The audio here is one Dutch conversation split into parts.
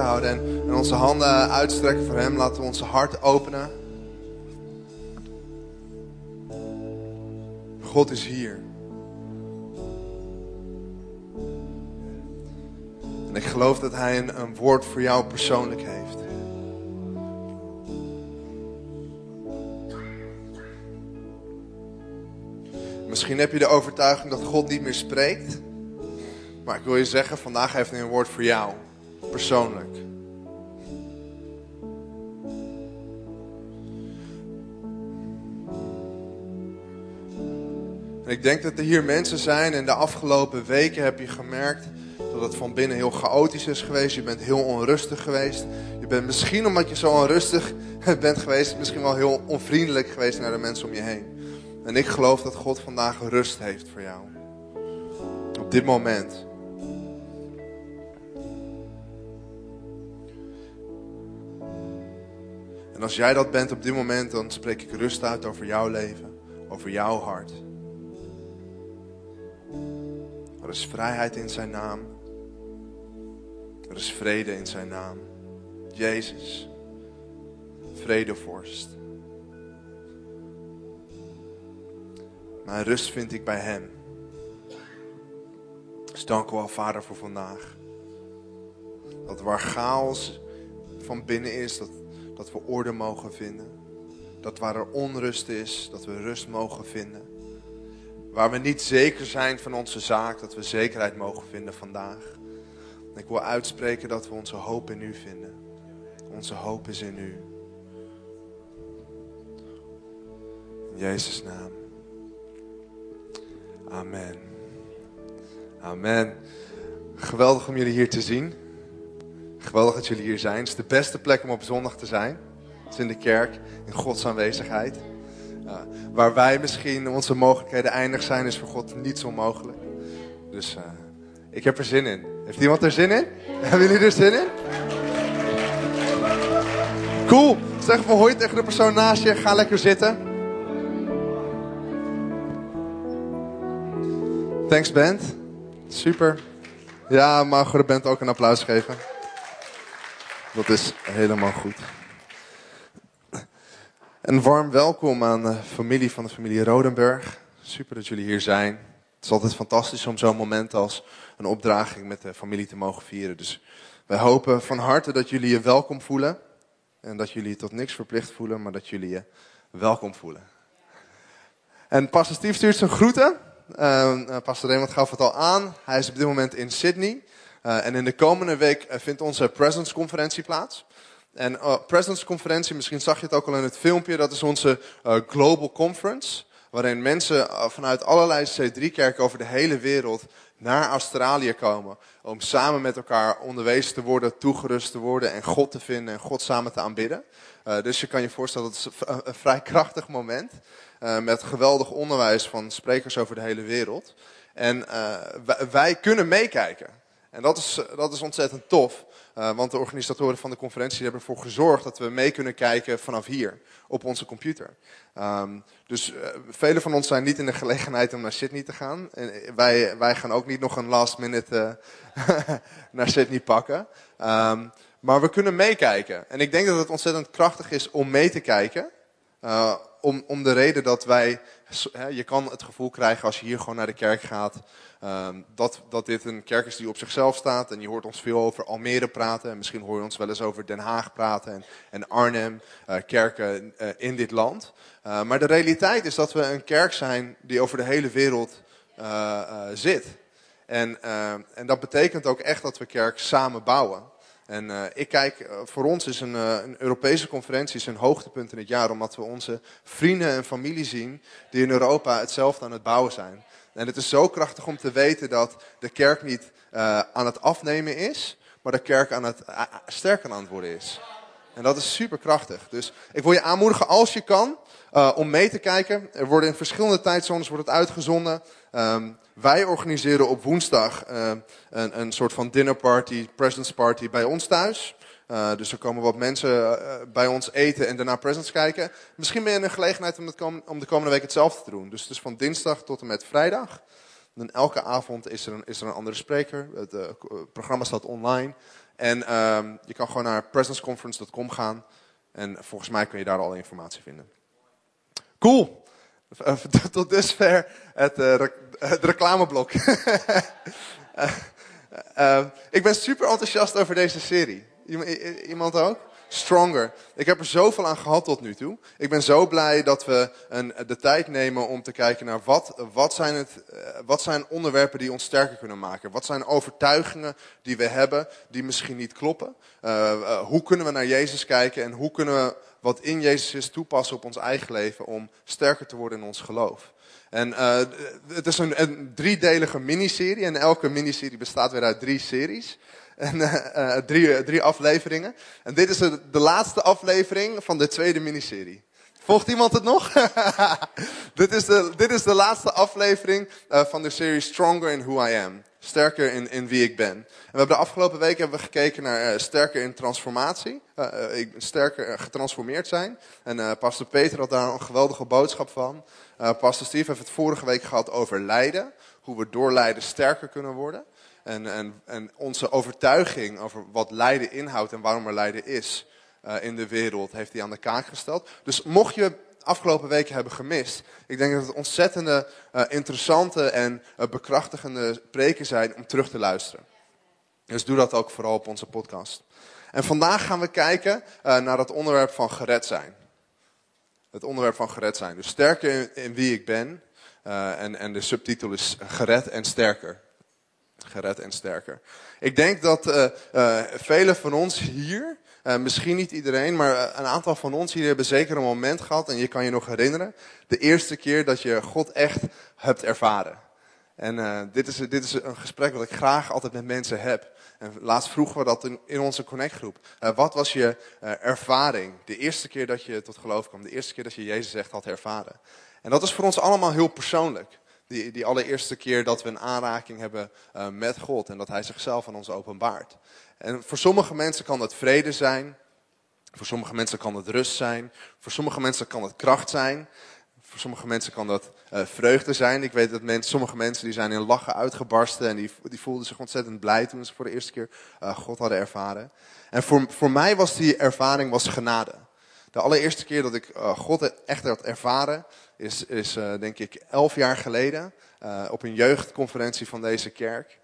Houden en, onze handen uitstrekken voor Hem. Laten we onze hart openen. God is hier. En ik geloof dat Hij een, een woord voor jou persoonlijk heeft. Misschien heb je de overtuiging dat God niet meer spreekt. Maar ik wil je zeggen, vandaag heeft hij een woord voor jou. Persoonlijk. Ik denk dat er hier mensen zijn en de afgelopen weken heb je gemerkt dat het van binnen heel chaotisch is geweest. Je bent heel onrustig geweest. Je bent misschien omdat je zo onrustig bent geweest, misschien wel heel onvriendelijk geweest naar de mensen om je heen. En ik geloof dat God vandaag rust heeft voor jou. Op dit moment. En als jij dat bent op dit moment, dan spreek ik rust uit over jouw leven, over jouw hart. Er is vrijheid in zijn naam. Er is vrede in zijn naam. Jezus, vredevorst. Mijn rust vind ik bij Hem. Dus dank u wel, Vader, voor vandaag. Dat waar chaos van binnen is, dat, dat we orde mogen vinden. Dat waar er onrust is, dat we rust mogen vinden. Waar we niet zeker zijn van onze zaak, dat we zekerheid mogen vinden vandaag. Ik wil uitspreken dat we onze hoop in U vinden. Onze hoop is in U. In Jezus' naam. Amen. Amen. Geweldig om jullie hier te zien. Geweldig dat jullie hier zijn. Het is de beste plek om op zondag te zijn. Het is in de kerk, in Gods aanwezigheid. Waar wij misschien onze mogelijkheden eindig zijn, is voor God niets onmogelijk. Dus uh, ik heb er zin in. Heeft iemand er zin in? Hebben jullie er zin in? Cool. Zeg maar hoi tegen de persoon naast je. Ga lekker zitten. Thanks band. Super. Ja, mag de band ook een applaus geven. Dat is helemaal goed. Een warm welkom aan de familie van de familie Rodenburg. Super dat jullie hier zijn. Het is altijd fantastisch om zo'n moment als een opdraging met de familie te mogen vieren. Dus wij hopen van harte dat jullie je welkom voelen. En dat jullie je tot niks verplicht voelen, maar dat jullie je welkom voelen. En Pastor Steve stuurt zijn groeten. Uh, Pastor Raymond gaf het al aan. Hij is op dit moment in Sydney. Uh, en in de komende week vindt onze Presence conferentie plaats. En uh, Presence conferentie, misschien zag je het ook al in het filmpje, dat is onze uh, Global Conference. Waarin mensen vanuit allerlei C3-kerken over de hele wereld naar Australië komen. Om samen met elkaar onderwezen te worden, toegerust te worden en God te vinden en God samen te aanbidden. Dus je kan je voorstellen, dat is een, vrij krachtig moment. Met geweldig onderwijs van sprekers over de hele wereld. En wij, wij, kunnen meekijken. En dat is, dat is ontzettend tof. Uh, want de organisatoren van de conferentie hebben ervoor gezorgd dat we mee kunnen kijken vanaf hier op onze computer. Um, dus uh, velen van ons zijn niet in de gelegenheid om naar Sydney te gaan. En wij, wij gaan ook niet nog een last minute naar Sydney pakken. Um, maar we kunnen meekijken. En ik denk dat het ontzettend krachtig is om mee te kijken. Om, om de reden dat wij, je kan het gevoel krijgen als je hier gewoon naar de kerk gaat, um, dat, dat dit een kerk is die op zichzelf staat. En je hoort ons veel over Almere praten. En misschien hoor je ons wel eens over Den Haag praten en, en Arnhem, uh, kerken uh, in dit land. Uh, maar de realiteit is dat we een kerk zijn die over de hele wereld zit. En, en dat betekent ook echt dat we kerk samen bouwen. En uh, ik kijk, uh, voor ons is een, uh, een, Europese conferentie een hoogtepunt in het jaar, omdat we onze vrienden en familie zien die in Europa hetzelfde aan het bouwen zijn. En het is zo krachtig om te weten dat de kerk niet aan het afnemen is, maar de kerk aan het sterker aan het worden is. En dat is super krachtig. Dus ik wil je aanmoedigen als je kan uh, om mee te kijken. Er worden in verschillende tijdzones wordt het uitgezonden. Um, wij organiseren op woensdag uh, een, een soort van dinnerparty, presents party bij ons thuis. Uh, dus er komen wat mensen bij ons eten en daarna presents kijken. Misschien ben je in een gelegenheid om, om de komende week hetzelfde te doen. Dus het is van dinsdag tot en met vrijdag. En elke avond is er een, is er een andere spreker. Het programma staat online. En uh, je kan gewoon naar presenceconference.com gaan. En volgens mij kun je daar al informatie vinden. Cool. Tot dusver het, uh, het reclameblok. uh, ik ben super enthousiast over deze serie. Iemand ook? Stronger. Ik heb er zoveel aan gehad tot nu toe. Ik ben zo blij dat we een, de tijd nemen om te kijken naar wat, wat, zijn het, wat zijn onderwerpen die ons sterker kunnen maken. Wat zijn overtuigingen die we hebben die misschien niet kloppen. Uh, uh, hoe kunnen we naar Jezus kijken en hoe kunnen we wat in Jezus is toepassen op ons eigen leven om sterker te worden in ons geloof. En het is een, een driedelige miniserie en elke miniserie bestaat weer uit drie series. En uh, drie, drie afleveringen. En dit is de, de laatste aflevering van de tweede miniserie. Volgt iemand het nog? dit, is de, dit is de laatste aflevering van de serie Stronger in Who I Am. Sterker in, in wie ik ben. En we hebben de afgelopen weken hebben we gekeken naar sterker in transformatie. Sterker getransformeerd zijn. En pastor Peter had daar een geweldige boodschap van. pastor Steve heeft het vorige week gehad over lijden. Hoe we door lijden sterker kunnen worden. En, en, en onze overtuiging over wat lijden inhoudt en waarom er lijden is uh, in de wereld, heeft hij aan de kaak gesteld. Dus mocht je afgelopen weken hebben gemist, ik denk dat het ontzettende uh, interessante en uh, bekrachtigende preken zijn om terug te luisteren. Dus doe dat ook vooral op onze podcast. En vandaag gaan we kijken naar het onderwerp van gered zijn. Het onderwerp van gered zijn. Dus sterker in, in wie ik ben. en, en de subtitel is gered en sterker gered en sterker. Ik denk dat uh, uh, velen van ons hier, uh, misschien niet iedereen, maar een aantal van ons hier hebben zeker een moment gehad, en je kan je nog herinneren, de eerste keer dat je God echt hebt ervaren. En dit, is, dit is een gesprek wat ik graag altijd met mensen heb. En laatst vroegen we dat in, in onze connectgroep. wat was je ervaring? De eerste keer dat je tot geloof kwam, de eerste keer dat je Jezus echt had ervaren. En dat is voor ons allemaal heel persoonlijk. Die, die allereerste keer dat we een aanraking hebben uh, met God en dat Hij zichzelf aan ons openbaart. En voor sommige mensen kan dat vrede zijn. Voor sommige mensen kan het rust zijn. Voor sommige mensen kan het kracht zijn. Voor sommige mensen kan dat uh, vreugde zijn. Ik weet dat sommige mensen die zijn in lachen uitgebarsten en die, die voelden zich ontzettend blij toen ze voor de eerste keer uh, God hadden ervaren. En voor, voor mij was die ervaring was genade. De allereerste keer dat ik God echt had ervaren, is, is uh, denk ik elf jaar geleden. Uh, op een jeugdconferentie van deze kerk.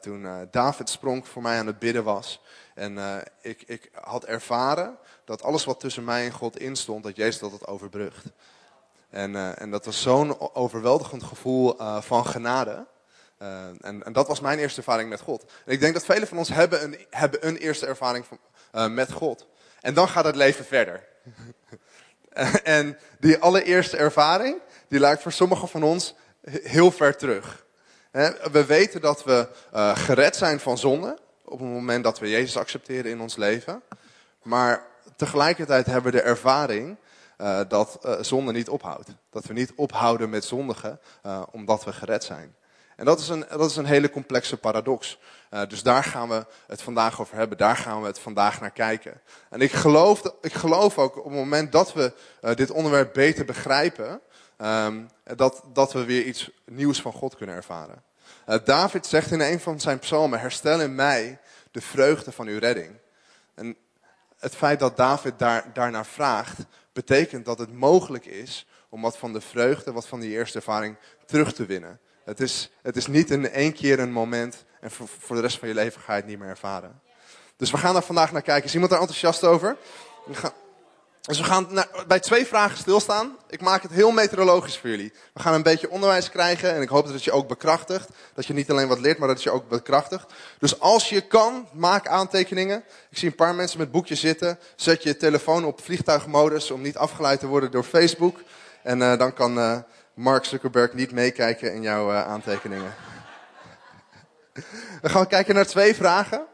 toen David Spronk voor mij aan het bidden was. En ik, ik had ervaren dat alles wat tussen mij en God instond, dat Jezus dat had overbrugd. En, en dat was zo'n overweldigend gevoel van genade. En, en, dat was mijn eerste ervaring met God. En ik denk dat velen van ons hebben een, hebben een eerste ervaring van, met God. En dan gaat het leven verder. en die allereerste ervaring, die lijkt voor sommigen van ons heel ver terug. We weten dat we uh, gered zijn van zonde op het moment dat we Jezus accepteren in ons leven. Maar tegelijkertijd hebben we de ervaring uh, dat uh, zonde niet ophoudt. Dat we niet ophouden met zondigen omdat we gered zijn. En dat is een, dat is een hele complexe paradox. Uh, dus daar gaan we het vandaag over hebben. Daar gaan we het vandaag naar kijken. En ik geloof, ik geloof ook op het moment dat we uh, dit onderwerp beter begrijpen, um, dat, dat we weer iets nieuws van God kunnen ervaren. Uh, David zegt in een van zijn psalmen, herstel in mij de vreugde van uw redding. En het feit dat David daar, daarnaar vraagt, betekent dat het mogelijk is om wat van de vreugde, wat van die eerste ervaring terug te winnen. Het is, het is niet in één keer een moment en voor, voor de rest van je leven ga je het niet meer ervaren. Dus we gaan daar vandaag naar kijken. Is iemand daar enthousiast over? We gaan, dus we gaan bij twee vragen stilstaan. Ik maak het heel meteorologisch voor jullie. We gaan een beetje onderwijs krijgen en ik hoop dat het je ook bekrachtigt. Dat je niet alleen wat leert, maar dat het je ook bekrachtigt. Dus als je kan, maak aantekeningen. Ik zie een paar mensen met boekjes zitten. Zet je telefoon op vliegtuigmodus om niet afgeleid te worden door Facebook. En uh, dan kan... Uh, Mark Zuckerberg niet meekijken in jouw uh, aantekeningen. We gaan kijken naar twee vragen.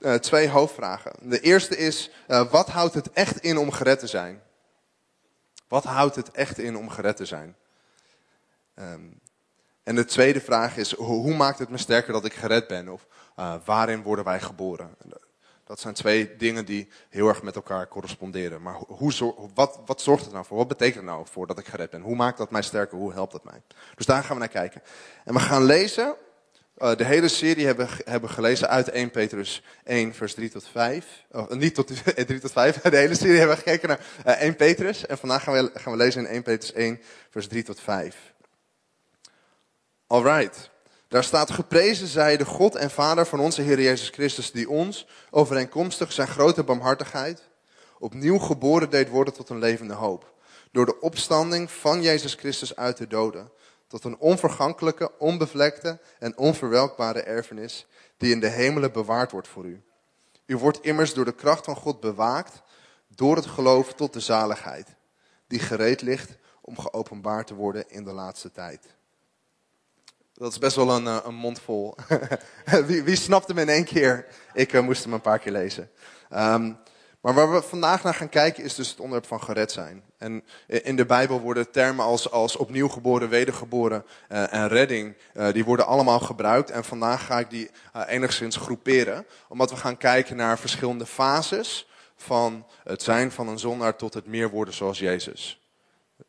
eh, twee hoofdvragen. De eerste is, eh, wat houdt het echt in om gered te zijn? Wat houdt het echt in om gered te zijn? Ehm, en de tweede vraag is, hoe maakt het me sterker dat ik gered ben? Of waarin worden wij geboren? Dat zijn twee dingen die heel erg met elkaar corresponderen. Maar hoe, wat, wat zorgt het nou voor? Wat betekent het nou voor dat ik gered ben? Hoe maakt dat mij sterker? Hoe helpt dat mij? Dus daar gaan we naar kijken. En we gaan lezen, uh, de hele serie hebben, hebben gelezen uit 1 Petrus 1 vers 3 tot 5. Oh, niet tot 3 tot 5, de hele serie hebben we gekeken naar uh, eh, 1 Petrus. En vandaag gaan we, gaan we lezen in 1 Petrus 1 vers 3 tot 5. Alright. Daar staat geprezen zij de God en Vader van onze Heer Jezus Christus, die ons, overeenkomstig zijn grote barmhartigheid, opnieuw geboren deed worden tot een levende hoop. Door de opstanding van Jezus Christus uit de doden, tot een onvergankelijke, onbevlekte en onverwelkbare erfenis, die in de hemelen bewaard wordt voor u. U wordt immers door de kracht van God bewaakt, door het geloof tot de zaligheid, die gereed ligt om geopenbaard te worden in de laatste tijd. Dat is best wel een, eh, een mond vol. wie, wie snapt hem in één keer? Ik uh, moest hem een paar keer lezen. Um, maar waar we vandaag naar gaan kijken is dus het onderwerp van gered zijn. En in de Bijbel worden termen als, als opnieuw geboren, wedergeboren uh, en redding, die worden allemaal gebruikt. En vandaag ga ik die enigszins groeperen, omdat we gaan kijken naar verschillende fases van het zijn van een zondaar tot het meer worden zoals Jezus.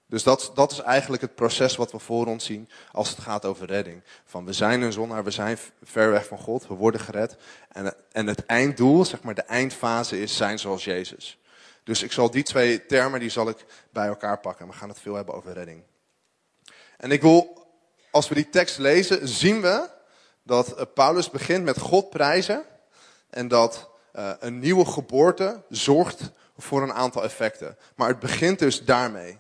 Dus dat, dat is eigenlijk het proces wat we voor ons zien als het gaat over redding. Van we zijn een zondaar, we zijn ver weg van God, we worden gered. En, en het einddoel, zeg maar de eindfase is zijn zoals Jezus. Dus ik zal die twee termen, die zal ik bij elkaar pakken. We gaan het veel hebben over redding. En ik wil, als we die tekst lezen, zien we dat eh, Paulus begint met God prijzen. En dat uh, een nieuwe geboorte zorgt voor een aantal effecten. Maar het begint dus daarmee.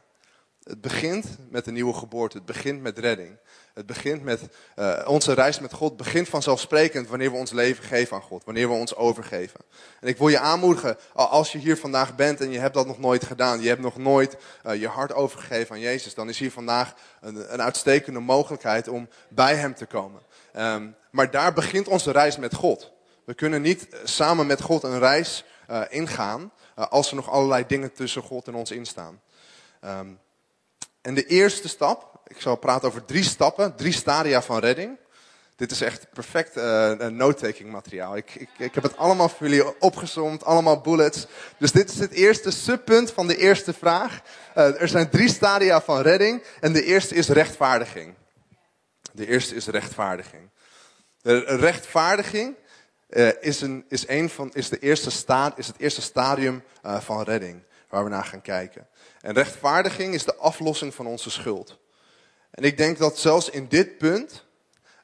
Het begint met een nieuwe geboorte. Het begint met redding. Het begint met uh, onze reis met God. begint vanzelfsprekend wanneer we ons leven geven aan God. Wanneer we ons overgeven. En ik wil je aanmoedigen, als je hier vandaag bent en je hebt dat nog nooit gedaan. Je hebt nog nooit uh, je hart overgegeven aan Jezus. Dan is hier vandaag een, een uitstekende mogelijkheid om bij Hem te komen. Um, maar daar begint onze reis met God. We kunnen niet samen met God een reis ingaan. als er nog allerlei dingen tussen God en ons instaan. Um, en de eerste stap, ik zal praten over drie stappen, drie stadia van redding. Dit is echt perfect uh, note-taking materiaal. Ik, ik, ik heb het allemaal voor jullie opgezomd, allemaal bullets. Dus dit is het eerste subpunt van de eerste vraag. Uh, er zijn drie stadia van redding en de eerste is rechtvaardiging. De eerste is rechtvaardiging. De rechtvaardiging uh, is, een, is, een van, is, de eerste staat, is het eerste stadium van redding waar we naar gaan kijken. En rechtvaardiging is de aflossing van onze schuld. En ik denk dat zelfs in dit punt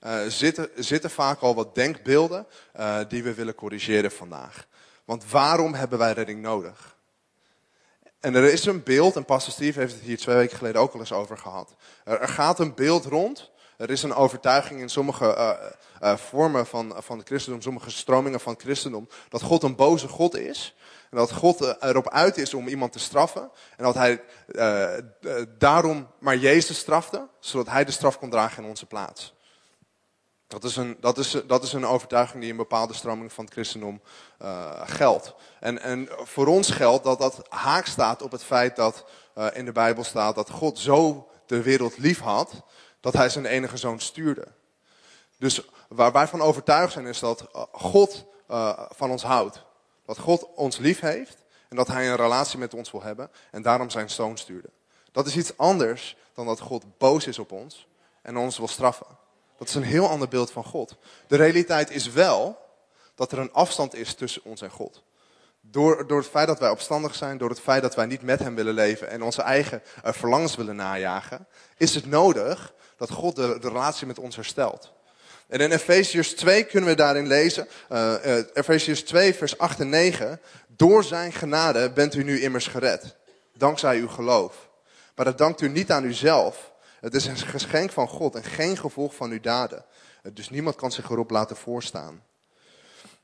uh, zitten, zitten vaak al wat denkbeelden uh, die we willen corrigeren vandaag. Want waarom hebben wij redding nodig? En er is een beeld, en Pastor Steve heeft het hier twee weken geleden ook al eens over gehad. Er, gaat een beeld rond. Er is een overtuiging in sommige uh, vormen van, van het christendom, sommige stromingen van het christendom, dat God een boze God is. En dat God eh, erop uit is om iemand te straffen. En dat hij uh, daarom maar Jezus strafte, zodat hij de straf kon dragen in onze plaats. Dat is een, dat is, dat is een overtuiging die in bepaalde stroming van het christendom geldt. En, en voor ons geldt dat dat haak staat op het feit dat in de Bijbel staat dat God zo de wereld lief had, dat hij zijn enige zoon stuurde. Dus waar wij van overtuigd zijn is dat God van ons houdt. Dat God ons lief heeft en dat hij een relatie met ons wil hebben en daarom zijn zoon stuurde. Dat is iets anders dan dat God boos is op ons en ons wil straffen. Dat is een heel ander beeld van God. De realiteit is wel dat er een afstand is tussen ons en God. Door, door het feit dat wij opstandig zijn, door het feit dat wij niet met hem willen leven en onze eigen uh, verlangens willen najagen, is het nodig dat God de, de relatie met ons herstelt. En in Efeziërs 2 kunnen we daarin lezen, uh, Efeziërs 2 vers 8 en 9. Door zijn genade bent u nu immers gered, dankzij uw geloof. Maar dat dankt u niet aan uzelf. Het is een geschenk van God en geen gevolg van uw daden. Dus niemand kan zich erop laten voorstaan.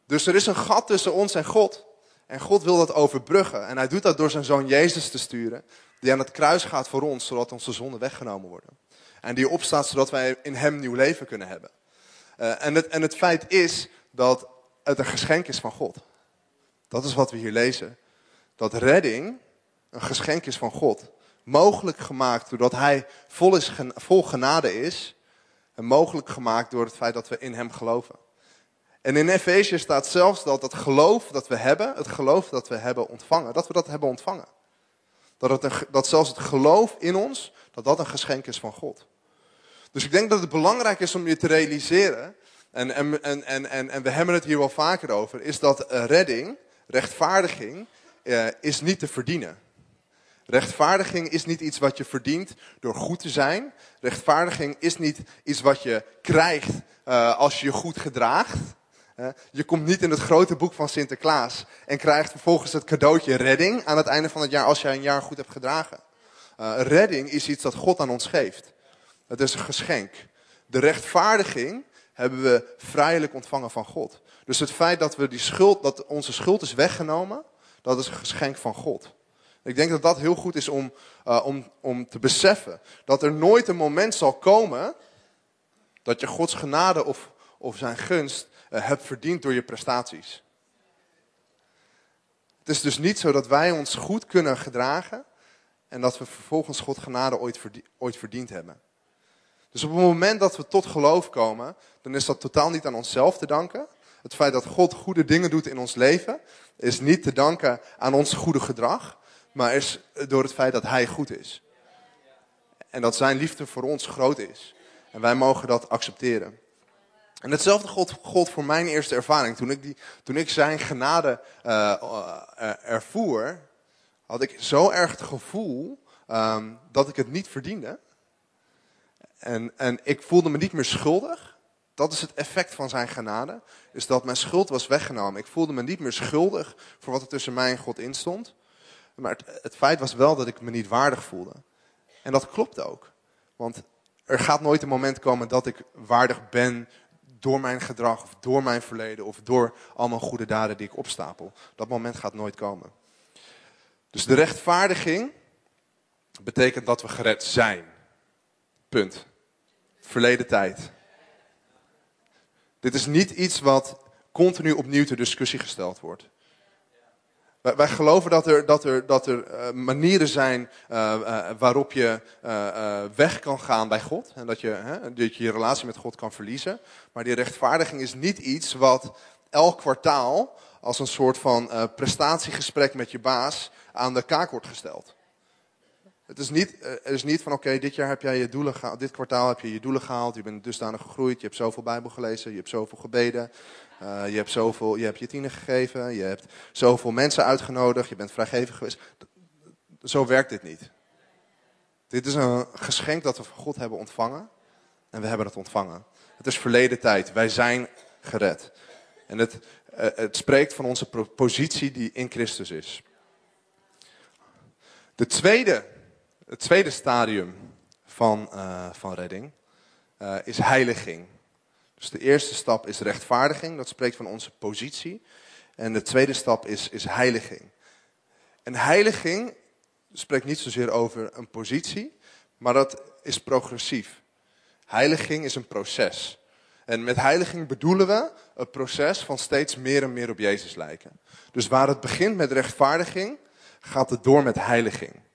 Dus er is een gat tussen ons en God. En God wil dat overbruggen. En hij doet dat door zijn zoon Jezus te sturen. Die aan het kruis gaat voor ons, zodat onze zonden weggenomen worden. En die opstaat, zodat wij in hem nieuw leven kunnen hebben. Uh, en, het, en het feit is dat het een geschenk is van God. Dat is wat we hier lezen. Dat redding een geschenk is van God. Mogelijk gemaakt doordat Hij vol, is, vol genade is. En mogelijk gemaakt door het feit dat we in Hem geloven. En in Efeze staat zelfs dat het geloof dat we hebben, het geloof dat we hebben ontvangen, dat we dat hebben ontvangen. Dat, het een, dat zelfs het geloof in ons, dat dat een geschenk is van God. Dus ik denk dat het belangrijk is om je te realiseren, en, en, en, en, en we hebben het hier wel vaker over, is dat redding, rechtvaardiging, eh, is niet te verdienen. Rechtvaardiging is niet iets wat je verdient door goed te zijn. Rechtvaardiging is niet iets wat je krijgt uh, als je je goed gedraagt. Je komt niet in het grote boek van Sinterklaas en krijgt vervolgens het cadeautje redding aan het einde van het jaar als jij een jaar goed hebt gedragen. Redding is iets dat God aan ons geeft. Het is een geschenk. De rechtvaardiging hebben we vrijelijk ontvangen van God. Dus het feit dat, we die schuld, dat onze schuld is weggenomen, dat is een geschenk van God. Ik denk dat dat heel goed is om, uh, om, om te beseffen. Dat er nooit een moment zal komen dat je Gods genade of, of zijn gunst uh, hebt verdiend door je prestaties. Het is dus niet zo dat wij ons goed kunnen gedragen en dat we vervolgens God genade ooit, ooit verdiend hebben. Dus op het moment dat we tot geloof komen, dan is dat totaal niet aan onszelf te danken. Het feit dat God goede dingen doet in ons leven, is niet te danken aan ons goede gedrag, maar is door het feit dat Hij goed is. En dat Zijn liefde voor ons groot is. En wij mogen dat accepteren. En hetzelfde gold, voor mijn eerste ervaring. Toen ik, die, toen ik Zijn genade uh, ervoer, had ik zo erg het gevoel um, dat ik het niet verdiende. En, en ik voelde me niet meer schuldig. Dat is het effect van zijn genade. Is dat mijn schuld was weggenomen. Ik voelde me niet meer schuldig voor wat er tussen mij en God instond. Maar het, het feit was wel dat ik me niet waardig voelde. En dat klopt ook. Want er gaat nooit een moment komen dat ik waardig ben door mijn gedrag of door mijn verleden of door allemaal goede daden die ik opstapel. Dat moment gaat nooit komen. Dus de rechtvaardiging betekent dat we gered zijn. Punt. Verleden tijd. Dit is niet iets wat continu opnieuw ter discussie gesteld wordt. Wij, wij geloven dat er, dat er, dat er uh, manieren zijn uh, uh, waarop je weg kan gaan bij God. En dat je, hè, dat je je relatie met God kan verliezen. Maar die rechtvaardiging is niet iets wat elk kwartaal als een soort van prestatiegesprek met je baas aan de kaak wordt gesteld. Het is niet, het is niet van oké, dit jaar heb jij je doelen gehaald, dit kwartaal heb je je doelen gehaald, je bent dusdanig gegroeid, je hebt zoveel Bijbel gelezen, je hebt zoveel gebeden, uh, je, hebt zoveel, je hebt je tienen gegeven, je hebt zoveel mensen uitgenodigd, je bent vrijgevig geweest. Zo werkt dit niet. Dit is een geschenk dat we van God hebben ontvangen en we hebben het ontvangen. Het is verleden tijd, wij zijn gered. En het, uh, het spreekt van onze positie die in Christus is. De tweede het tweede stadium van, uh, van redding uh, is heiliging. Dus de eerste stap is rechtvaardiging, dat spreekt van onze positie. En de tweede stap is, is heiliging. En heiliging spreekt niet zozeer over een positie, maar dat is progressief. Heiliging is een proces. En met heiliging bedoelen we een proces van steeds meer en meer op Jezus lijken. Dus waar het begint met rechtvaardiging, gaat het door met heiliging.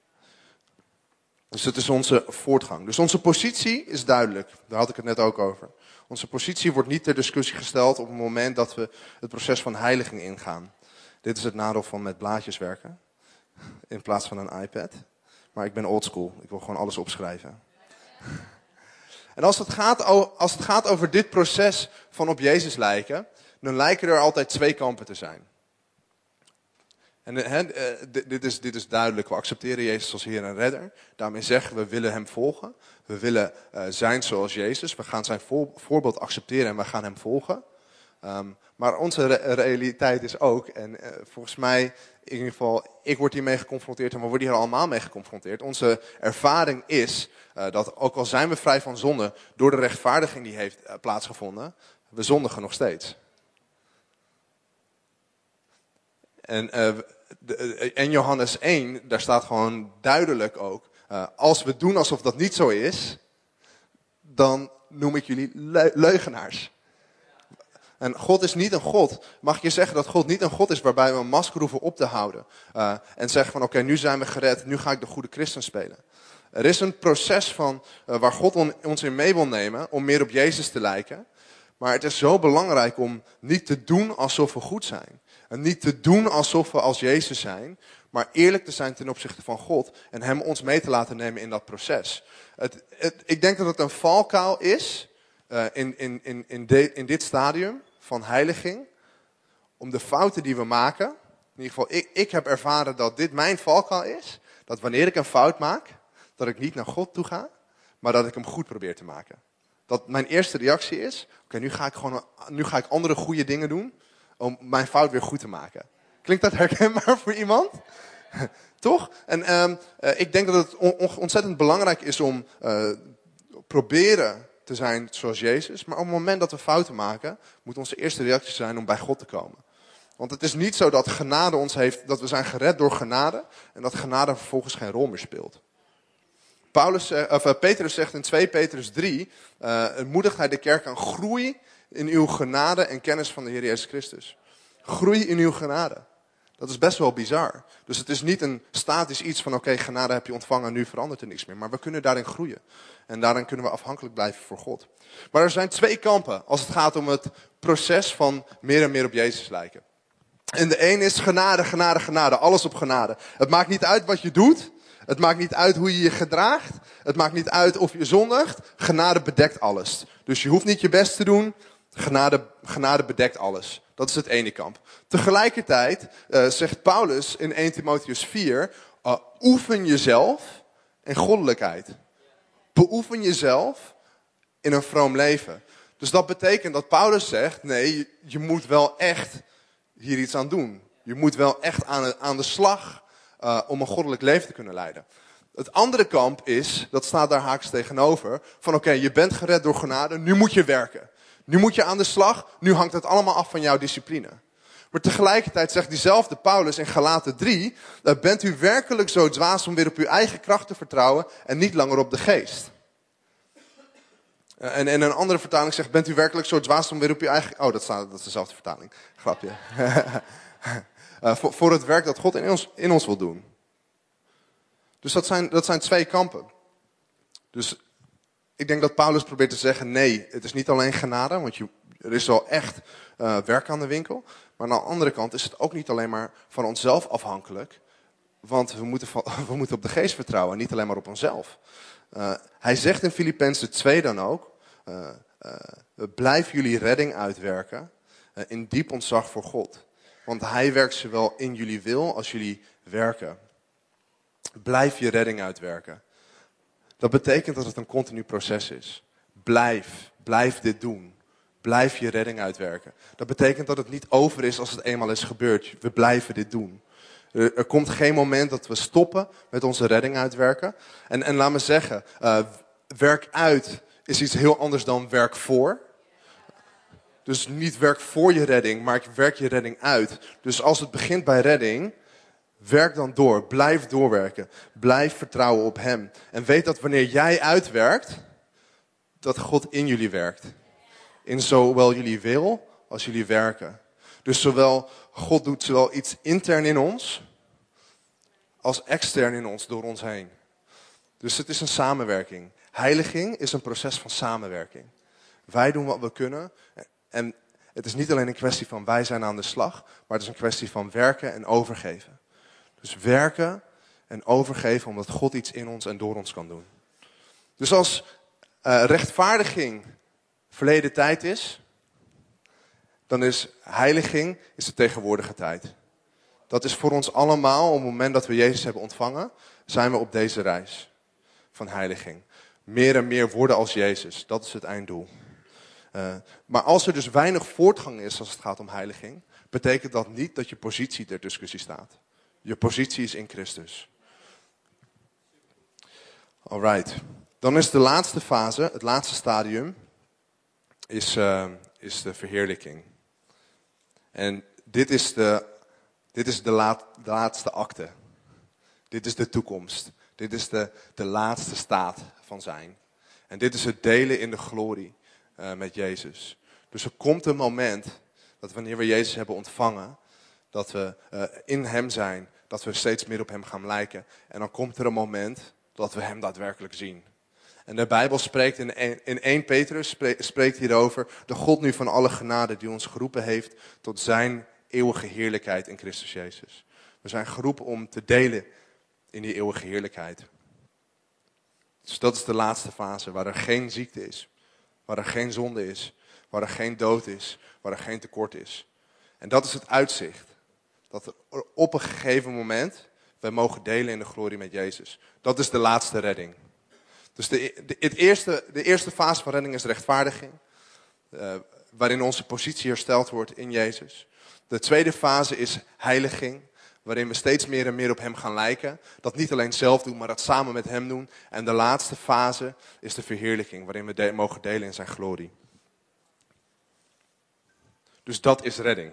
Dus dat is onze voortgang. Dus onze positie is duidelijk. Daar had ik het net ook over. Onze positie wordt niet ter discussie gesteld op het moment dat we het proces van heiliging ingaan. Dit is het nadeel van met blaadjes werken. In plaats van een iPad. Maar ik ben oldschool. Ik wil gewoon alles opschrijven. En als het, gaat, als het gaat over dit proces van op Jezus lijken, dan lijken er altijd twee kampen te zijn. En uh, dit, is, dit is duidelijk. We accepteren Jezus als Heer en Redder. Daarmee zeggen we willen Hem volgen. We willen uh, zijn zoals Jezus. We gaan zijn voorbeeld accepteren en we gaan Hem volgen. Um, maar onze re realiteit is ook, en volgens mij, in ieder geval, ik word hiermee geconfronteerd en we worden hier allemaal mee geconfronteerd. Onze ervaring is dat ook al zijn we vrij van zonde, door de rechtvaardiging die heeft plaatsgevonden, we zondigen nog steeds. En, en Johannes 1, daar staat gewoon duidelijk ook, uh, als we doen alsof dat niet zo is, dan noem ik jullie leugenaars. En God is niet een God. Mag je zeggen dat God niet een God is waarbij we een masker hoeven op te houden. Uh, en zeggen van oké, nu zijn we gered, nu ga ik de goede christen spelen. Er is een proces van, waar God on, ons in mee wil nemen om meer op Jezus te lijken. Maar het is zo belangrijk om niet te doen alsof we goed zijn. En niet te doen alsof we als Jezus zijn. Maar eerlijk te zijn ten opzichte van God. En Hem ons mee te laten nemen in dat proces. Het, ik denk dat het een valkuil is uh, in, in, in, in, in dit stadium van heiliging. Om de fouten die we maken. In ieder geval, ik, ik heb ervaren dat dit mijn valkuil is. Dat wanneer ik een fout maak, dat ik niet naar God toe ga. Maar dat ik hem goed probeer te maken. Dat mijn eerste reactie is, oké, nu ga ik gewoon, nu ga ik andere goede dingen doen om mijn fout weer goed te maken. Klinkt dat herkenbaar voor iemand? Toch? En um, uh, ik denk dat het on ontzettend belangrijk is om uh, proberen te zijn zoals Jezus. Maar op het moment dat we fouten maken, moet onze eerste reactie zijn om bij God te komen. Want het is niet zo dat genade ons heeft, dat we zijn gered door genade en dat genade vervolgens geen rol meer speelt. Paulus, of, uh, Petrus zegt in 2 Petrus 3, uh, moedigt hij de kerk aan groei in uw genade en kennis van de Heer Jezus Christus. Groei in uw genade. Dat is best wel bizar. Dus het is niet een statisch iets van oké, genade heb je ontvangen, nu verandert er niks meer. Maar we kunnen daarin groeien. En daarin kunnen we afhankelijk blijven voor God. Maar er zijn twee kampen als het gaat om het proces van meer en meer op Jezus lijken. En de een is genade, genade, genade. Alles op genade. Het maakt niet uit wat je doet. Het maakt niet uit hoe je je gedraagt. Het maakt niet uit of je zondigt. Genade bedekt alles. Dus je hoeft niet je best te doen. Genade, genade bedekt alles. Dat is het ene kamp. Tegelijkertijd uh, zegt Paulus in 1 Timotheus 4, uh, oefen jezelf in goddelijkheid. Beoefen jezelf in een vroom leven. Dus dat betekent dat Paulus zegt, nee, je, moet wel echt hier iets aan doen. Je moet wel echt aan aan de slag uh, om een goddelijk leven te kunnen leiden. Het andere kamp is, dat staat daar haaks tegenover, van oké, je bent gered door genade, nu moet je werken. Nu moet je aan de slag, nu hangt het allemaal af van jouw discipline. Maar tegelijkertijd zegt diezelfde Paulus in Galaten 3, dat bent u werkelijk zo dwaas om weer op uw eigen kracht te vertrouwen en niet langer op de geest. En, en een andere vertaling zegt, bent u werkelijk zo dwaas om weer op uw eigen... Oh, dat, staat, dat is dezelfde vertaling. Grapje. uh, voor, voor het werk dat God in ons, in ons wil doen. Dus dat zijn, dat zijn twee kampen. Dus ik denk dat Paulus probeert te zeggen: nee, het is niet alleen genade, want je, er is wel echt uh, werk aan de winkel. Maar aan de andere kant is het ook niet alleen maar van onszelf afhankelijk. Want we moeten, we moeten op de geest vertrouwen, niet alleen maar op onszelf. Uh, hij zegt in Filippenzen 2 dan ook: uh, blijf jullie redding uitwerken in diep ontzag voor God. Want hij werkt zowel in jullie wil als jullie werken. Blijf je redding uitwerken. Dat betekent dat het een continu proces is. Blijf, blijf dit doen. Blijf je redding uitwerken. Dat betekent dat het niet over is als het eenmaal is gebeurd. We blijven dit doen. Er, komt geen moment dat we stoppen met onze redding uitwerken. En, en laat me zeggen, uh, werk uit is iets heel anders dan werk voor. Dus niet werk voor je redding, maar werk je redding uit. Dus als het begint bij redding, Werk dan door. Blijf doorwerken. Blijf vertrouwen op Hem. En weet dat wanneer jij uitwerkt, dat God in jullie werkt. In zowel jullie wil als jullie werken. Dus zowel God doet zowel iets intern in ons, als extern in ons, door ons heen. Dus het is een samenwerking. Heiliging is een proces van samenwerking. Wij doen wat we kunnen. En het is niet alleen een kwestie van wij zijn aan de slag, maar het is een kwestie van werken en overgeven. Dus werken en overgeven omdat God iets in ons en door ons kan doen. Dus als uh, rechtvaardiging verleden tijd is, dan is heiliging is de tegenwoordige tijd. Dat is voor ons allemaal, op het moment dat we Jezus hebben ontvangen, zijn we op deze reis van heiliging. Meer en meer worden als Jezus, dat is het einddoel. Uh, maar als er dus weinig voortgang is als het gaat om heiliging, betekent dat niet dat je positie ter discussie staat. Je positie is in Christus. Alright. Dan is de laatste fase, het laatste stadium, is, uh, is de verheerlijking. En dit is de, dit is de, laat, de laatste akte. Dit is de toekomst. Dit is de, de laatste staat van zijn. En dit is het delen in de glorie uh, met Jezus. Dus er komt een moment dat wanneer we Jezus hebben ontvangen, dat we uh, in Hem zijn, dat we steeds meer op Hem gaan lijken. En dan komt er een moment dat we Hem daadwerkelijk zien. En de Bijbel spreekt in 1, in 1 Petrus, spreekt hierover, de God nu van alle genade die ons geroepen heeft tot Zijn eeuwige heerlijkheid in Christus Jezus. We zijn geroepen om te delen in die eeuwige heerlijkheid. Dus dat is de laatste fase, waar er geen ziekte is, waar er geen zonde is, waar er geen dood is, waar er geen tekort is. En dat is het uitzicht. Dat er op een gegeven moment wij mogen delen in de glorie met Jezus. Dat is de laatste redding. Dus de, het eerste, de eerste fase van redding is rechtvaardiging. Uh, waarin onze positie hersteld wordt in Jezus. De tweede fase is heiliging waarin we steeds meer en meer op Hem gaan lijken. Dat niet alleen zelf doen, maar dat samen met Hem doen. En de laatste fase is de verheerlijking, waarin we mogen delen in Zijn glorie. Dus dat is redding.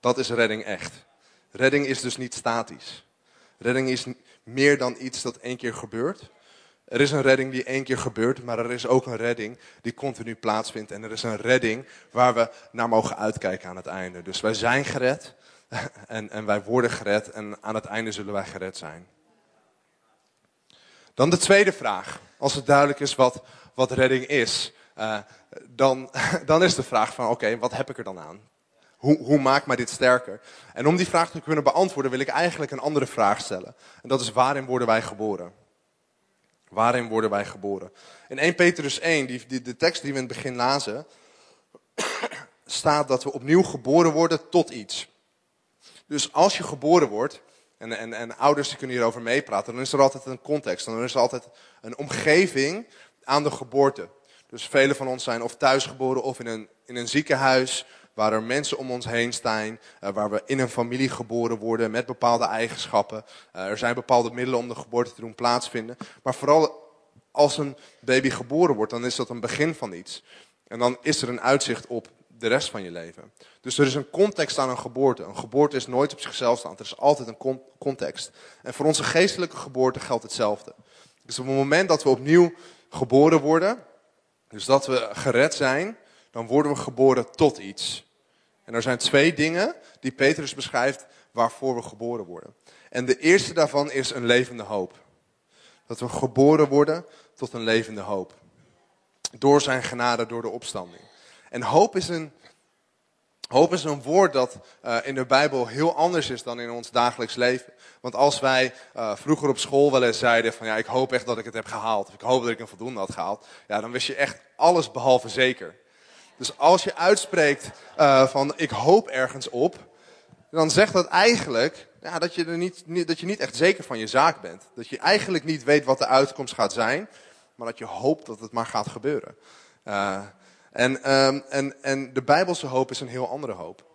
Dat is redding echt. Redding is dus niet statisch. Redding is meer dan iets dat één keer gebeurt. Er is een redding die één keer gebeurt, maar er is ook een redding die continu plaatsvindt. En er is een redding waar we naar mogen uitkijken aan het einde. Dus wij zijn gered, en, en wij worden gered en aan het einde zullen wij gered zijn. Dan de tweede vraag. Als het duidelijk is wat, wat redding is, uh, dan, dan is de vraag van oké, wat heb ik er dan aan? Hoe, hoe maakt mij dit sterker? En om die vraag te kunnen beantwoorden wil ik eigenlijk een andere vraag stellen. En dat is waarin worden wij geboren? Waarin worden wij geboren? In 1 Petrus 1, die, die, de tekst die we in het begin lazen, staat dat we opnieuw geboren worden tot iets. Dus als je geboren wordt, en, en, en ouders die kunnen hierover meepraten, dan is er altijd een context. Dan is er altijd een omgeving aan de geboorte. Dus velen van ons zijn of thuisgeboren of in een, in een ziekenhuis, waar er mensen om ons heen staan, uh, waar we in een familie geboren worden met bepaalde eigenschappen. Uh, er zijn bepaalde middelen om de geboorte te doen plaatsvinden. Maar vooral als een baby geboren wordt, dan is dat een begin van iets. En dan is er een uitzicht op de rest van je leven. Dus er is een context aan een geboorte. Een geboorte is nooit op zichzelf staan. Er is altijd een context. En voor onze geestelijke geboorte geldt hetzelfde. Dus op het moment dat we opnieuw geboren worden, dus dat we gered zijn, dan worden we geboren tot iets. En er zijn twee dingen die Petrus beschrijft waarvoor we geboren worden. En de eerste daarvan is een levende hoop. Dat we geboren worden tot een levende hoop. Door zijn genade, door de opstanding. En hoop is een, hoop is een woord dat uh, in de Bijbel heel anders is dan in ons dagelijks leven. Want als wij uh, vroeger op school wel eens zeiden van ja, ik hoop echt dat ik het heb gehaald. Of ik hoop dat ik een voldoende had gehaald. Ja, dan wist je echt alles behalve zeker. Dus als je uitspreekt uh, van ik hoop ergens op, dan zegt dat eigenlijk ja, dat, je er niet, niet, dat je niet echt zeker van je zaak bent. Dat je eigenlijk niet weet wat de uitkomst gaat zijn, maar dat je hoopt dat het maar gaat gebeuren. Uh, en, um, en, en de Bijbelse hoop is een heel andere hoop.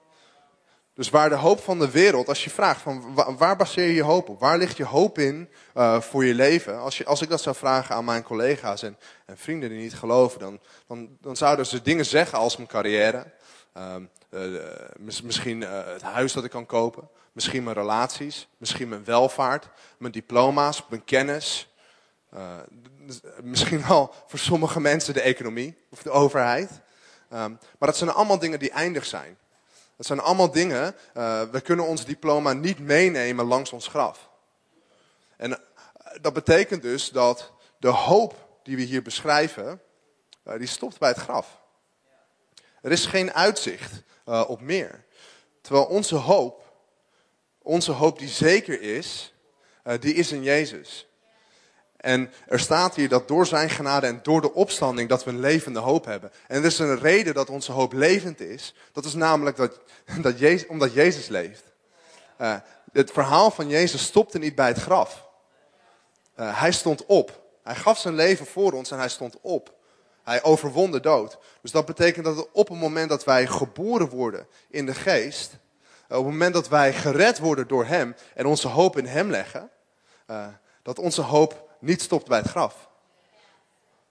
Dus waar de hoop van de wereld, als je vraagt van waar baseer je je hoop op? Waar ligt je hoop in uh, voor je leven? Als, je, als ik dat zou vragen aan mijn collega's en, en vrienden die niet geloven, dan, dan, dan zouden ze dingen zeggen als mijn carrière. Um, uh, misschien uh, het huis dat ik kan kopen. Misschien mijn relaties. Misschien mijn welvaart. Mijn diploma's. Mijn kennis. misschien wel voor sommige mensen de economie of de overheid. Um, maar dat zijn allemaal dingen die eindig zijn. Dat zijn allemaal dingen, uh, we kunnen ons diploma niet meenemen langs ons graf. En uh, dat betekent dus dat de hoop die we hier beschrijven, uh, die stopt bij het graf. Er is geen uitzicht op meer. Terwijl onze hoop, onze hoop die zeker is, die is in Jezus. En er staat hier dat door zijn genade en door de opstanding dat we een levende hoop hebben. En er is een reden dat onze hoop levend is. Dat is namelijk dat, dat Jezus, omdat Jezus leeft. Uh, het verhaal van Jezus stopte niet bij het graf. Uh, hij stond op. Hij gaf zijn leven voor ons en hij stond op. Hij overwon de dood. Dus dat betekent dat op het moment dat wij geboren worden in de geest, uh, op het moment dat wij gered worden door Hem en onze hoop in Hem leggen, dat onze hoop niet stopt bij het graf.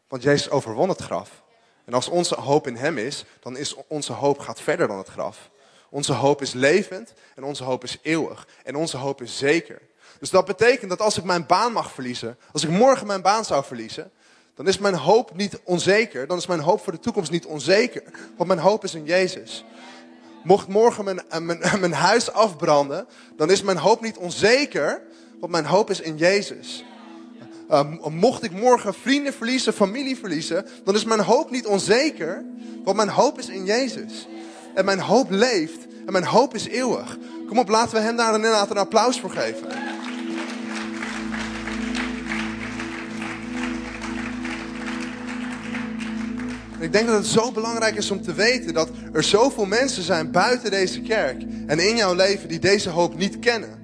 Want Jezus overwon het graf. En als onze hoop in Hem is, dan is onze hoop gaat verder dan het graf. Onze hoop is levend en onze hoop is eeuwig. En onze hoop is zeker. Dus dat betekent dat als ik mijn baan mag verliezen, als ik morgen mijn baan zou verliezen, dan is mijn hoop niet onzeker. Dan is mijn hoop voor de toekomst niet onzeker. Want mijn hoop is in Jezus. Mocht morgen mijn, eh, mijn, mijn huis afbranden, dan is mijn hoop niet onzeker. Want mijn hoop is in Jezus. Uh, mocht ik morgen vrienden verliezen, familie verliezen, dan is mijn hoop niet onzeker. Want mijn hoop is in Jezus. En mijn hoop leeft. En mijn hoop is eeuwig. Kom op, laten we hem daar inderdaad een applaus voor geven. Ik denk dat het zo belangrijk is om te weten dat er zoveel mensen zijn buiten deze kerk en in jouw leven die deze hoop niet kennen.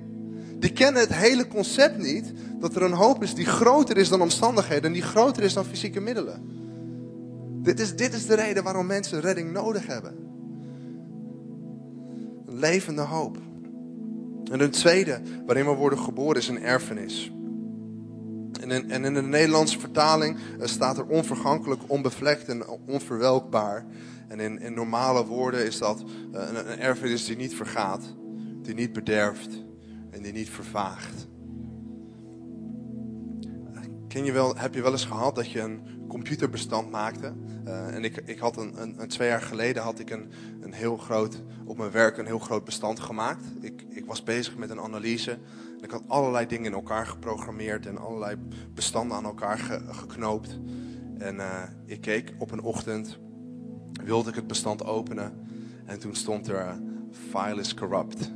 Die kennen het hele concept niet dat er een hoop is die groter is dan omstandigheden en die groter is dan fysieke middelen. Dit is, dit is de reden waarom mensen redding nodig hebben. Een levende hoop. En een tweede waarin we worden geboren is een erfenis. En in, en in de Nederlandse vertaling eh, staat er onvergankelijk, onbevlekt en onverwelkbaar. En in, in normale woorden is dat eh, een, een erfenis die niet vergaat, die niet bederft en die niet vervaagt. Ken je wel, heb je wel eens gehad dat je een computerbestand maakte? Uh, en ik, ik had een, een, twee jaar geleden had ik een, een heel groot, op mijn werk een heel groot bestand gemaakt. Ik, ik was bezig met een analyse. En ik had allerlei dingen in elkaar geprogrammeerd en allerlei bestanden aan elkaar ge, geknoopt. En uh, ik keek op een ochtend, wilde ik het bestand openen. En toen stond er, uh, file is corrupt.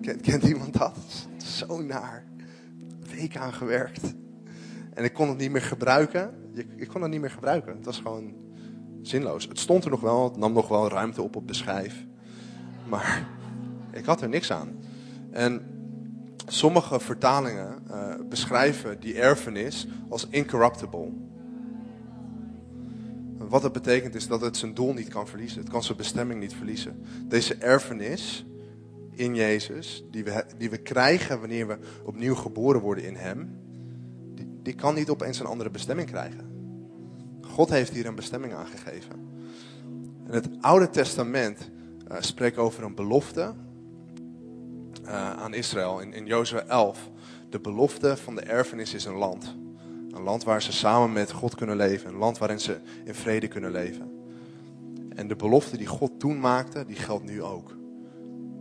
Kent, kent iemand dat? Zo naar. Week aan gewerkt. En ik kon het niet meer gebruiken. Ik kon het niet meer gebruiken. Het was gewoon zinloos. Het stond er nog wel, het nam nog wel ruimte op op de schijf. Maar ik had er niks aan. En sommige vertalingen uh, beschrijven die erfenis als incorruptible. Wat dat betekent is dat het zijn doel niet kan verliezen. Het kan zijn bestemming niet verliezen. Deze erfenis in Jezus, die we, die we krijgen wanneer we opnieuw geboren worden in Hem, die, kan niet opeens een andere bestemming krijgen. God heeft hier een bestemming aangegeven. En het Oude Testament uh, spreekt over een belofte uh, aan Israël. In, in Jozua 11, de belofte van de erfenis is een land. Een land waar ze samen met God kunnen leven. Een land waarin ze in vrede kunnen leven. En de belofte die God toen maakte, die geldt nu ook.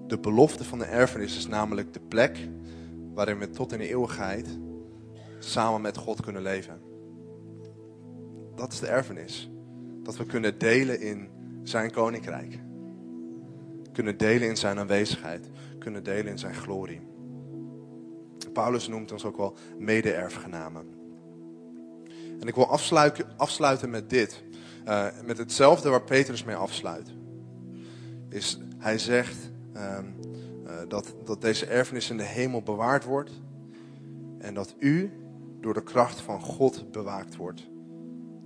De belofte van de erfenis is namelijk de plek waarin we tot in de eeuwigheid samen met God kunnen leven. Dat is de erfenis. Dat we kunnen delen in zijn koninkrijk. Kunnen delen in zijn aanwezigheid. Kunnen delen in zijn glorie. Paulus noemt ons ook wel mede-erfgenamen. En ik wil afsluiten, met dit. Uh, met hetzelfde waar Petrus mee afsluit. Is, hij zegt uh, uh, dat, dat deze erfenis in de hemel bewaard wordt. En dat u door de kracht van God bewaakt wordt.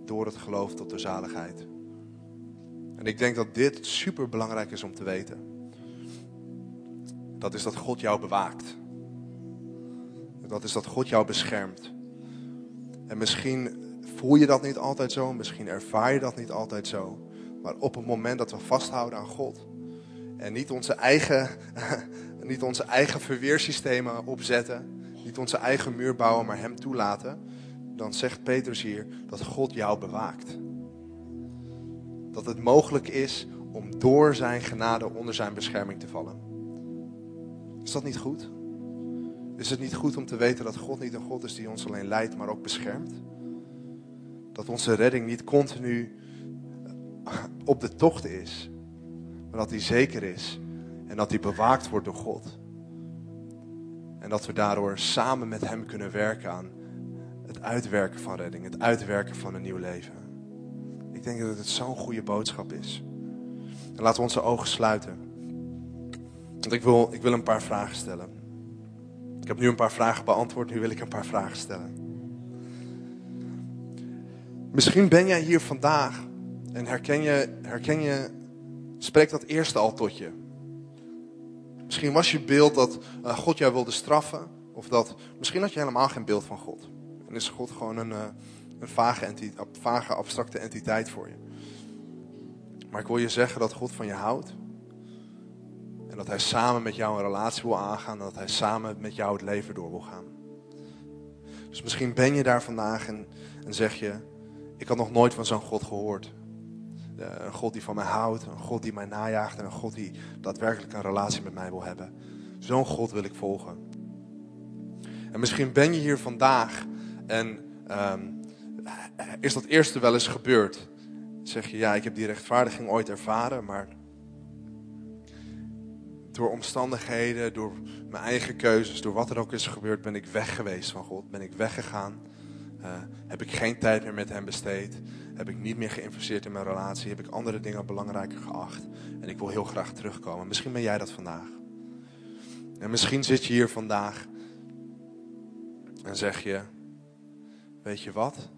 Door het geloof tot de zaligheid. En ik denk dat dit super belangrijk is om te weten. Dat is dat God jou bewaakt. Dat is dat God jou beschermt. En misschien voel je dat niet altijd zo, misschien ervaar je dat niet altijd zo. Maar op het moment dat we vasthouden aan God en niet onze eigen, niet onze eigen verweersystemen opzetten, niet onze eigen muur bouwen, maar Hem toelaten, dan zegt Petrus hier dat God jou bewaakt. Dat het mogelijk is om door Zijn genade onder Zijn bescherming te vallen. Is dat niet goed? Is het niet goed om te weten dat God niet een God is die ons alleen leidt, maar ook beschermt? Dat onze redding niet continu op de tocht is, maar dat die zeker is en dat die bewaakt wordt door God. En dat we daardoor samen met Hem kunnen werken aan het uitwerken van redding, het uitwerken van een nieuw leven. Ik denk dat het zo'n goede boodschap is. En laten we onze ogen sluiten. Want ik wil, ik wil een paar vragen stellen. Ik heb nu een paar vragen beantwoord, nu wil ik een paar vragen stellen. Misschien ben jij hier vandaag en herken je, herken je, spreekt dat eerste al tot je. Misschien was je beeld dat uh, God jou wilde straffen, of dat, misschien had je helemaal geen beeld van God. En is God gewoon een, uh, een vage, vage, abstracte entiteit voor je. Maar ik wil je zeggen dat God van je houdt. En dat hij samen met jou een relatie wil aangaan. En dat hij samen met jou het leven door wil gaan. Dus misschien ben je daar vandaag en, en zeg je, ik had nog nooit van zo'n God gehoord. Uh, een God die van mij houdt, een God die mij najaagt en een God die daadwerkelijk een relatie met mij wil hebben. Zo'n God wil ik volgen. En misschien ben je hier vandaag en um, is dat eerste wel eens gebeurd. Zeg je, ja, ik heb die rechtvaardiging ooit ervaren, maar door omstandigheden, door mijn eigen keuzes, door wat er ook is gebeurd, ben ik weg geweest van God. Ben ik weggegaan. Uh, heb ik geen tijd meer met Hem besteed. Heb ik niet meer geïnvesteerd in mijn relatie. Heb ik andere dingen belangrijker geacht. En ik wil heel graag terugkomen. Misschien ben jij dat vandaag. En misschien zit je hier vandaag en zeg je: Weet je wat?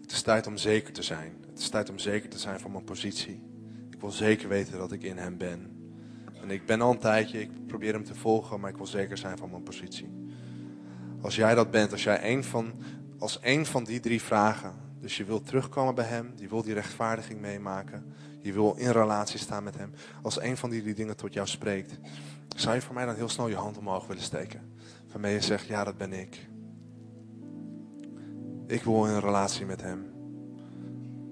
Het is tijd om zeker te zijn. Het is tijd om zeker te zijn van mijn positie. Ik wil zeker weten dat ik in Hem ben. En ik ben al een tijdje, ik probeer Hem te volgen, maar ik wil zeker zijn van mijn positie. Als jij dat bent, als jij een van, als een van die drie vragen, dus je wilt terugkomen bij Hem, je wil die rechtvaardiging meemaken, je wil in relatie staan met Hem, als een van die drie dingen tot jou spreekt, zou je voor mij dan heel snel je hand omhoog willen steken? Waarmee je zegt, ja dat ben ik. Ik wil in relatie met Hem.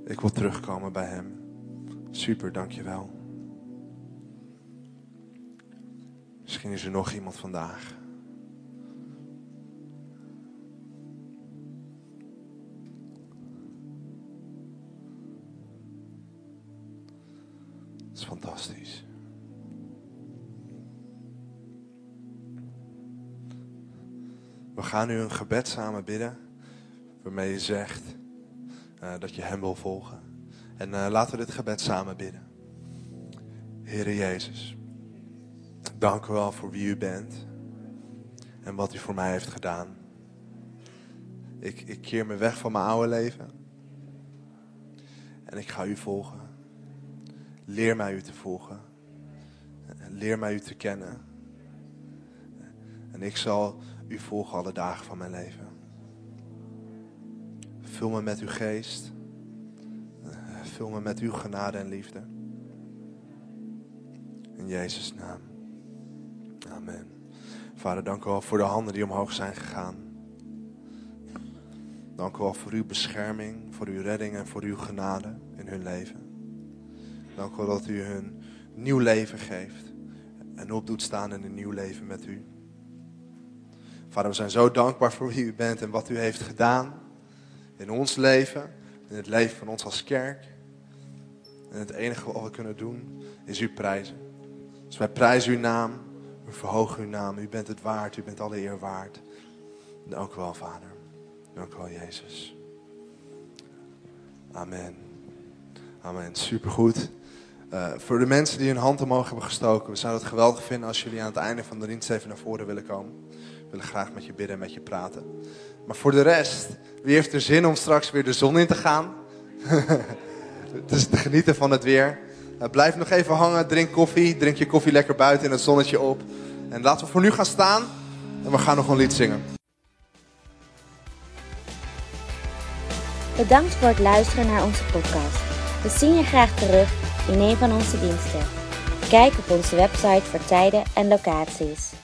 Ik wil terugkomen bij Hem. Super, dankjewel. Misschien is er nog iemand vandaag. Gaan nu een gebed samen bidden waarmee je zegt uh, dat je Hem wil volgen. En uh, laten we dit gebed samen bidden. Heere Jezus, dank u wel voor wie u bent en wat u voor mij heeft gedaan. Ik, ik keer me weg van mijn oude leven en ik ga u volgen. Leer mij u te volgen. Leer mij u te kennen. En ik zal u volgen alle dagen van mijn leven. Vul me met uw geest. Vul me met uw genade en liefde. In Jezus' naam. Amen. Vader, dank u wel voor de handen die omhoog zijn gegaan. Dank u wel voor uw bescherming, voor uw redding en voor uw genade in hun leven. Dank u wel dat u hun nieuw leven geeft en op doet staan in een nieuw leven met u. Vader, we zijn zo dankbaar voor wie u bent en wat u heeft gedaan in ons leven, in het leven van ons als kerk. En het enige wat we kunnen doen is u prijzen. Dus wij prijzen uw naam, we verhogen uw naam. U bent het waard, u bent alle eer waard. Dank u wel, Vader. Dank u wel, Jezus. Amen. Amen. Supergoed. Uh, voor de mensen die hun hand omhoog hebben gestoken, we zouden het geweldig vinden als jullie aan het einde van de dienst even naar voren willen komen. Willen graag met je bidden en met je praten. Maar voor de rest, wie heeft er zin om straks weer de zon in te gaan? dus te genieten van het weer. Uh, blijf nog even hangen, drink koffie. Drink je koffie lekker buiten in het zonnetje op. En laten we voor nu gaan staan. En we gaan nog een lied zingen. Bedankt voor het luisteren naar onze podcast. We zien je graag terug in een van onze diensten. Kijk op onze website voor tijden en locaties.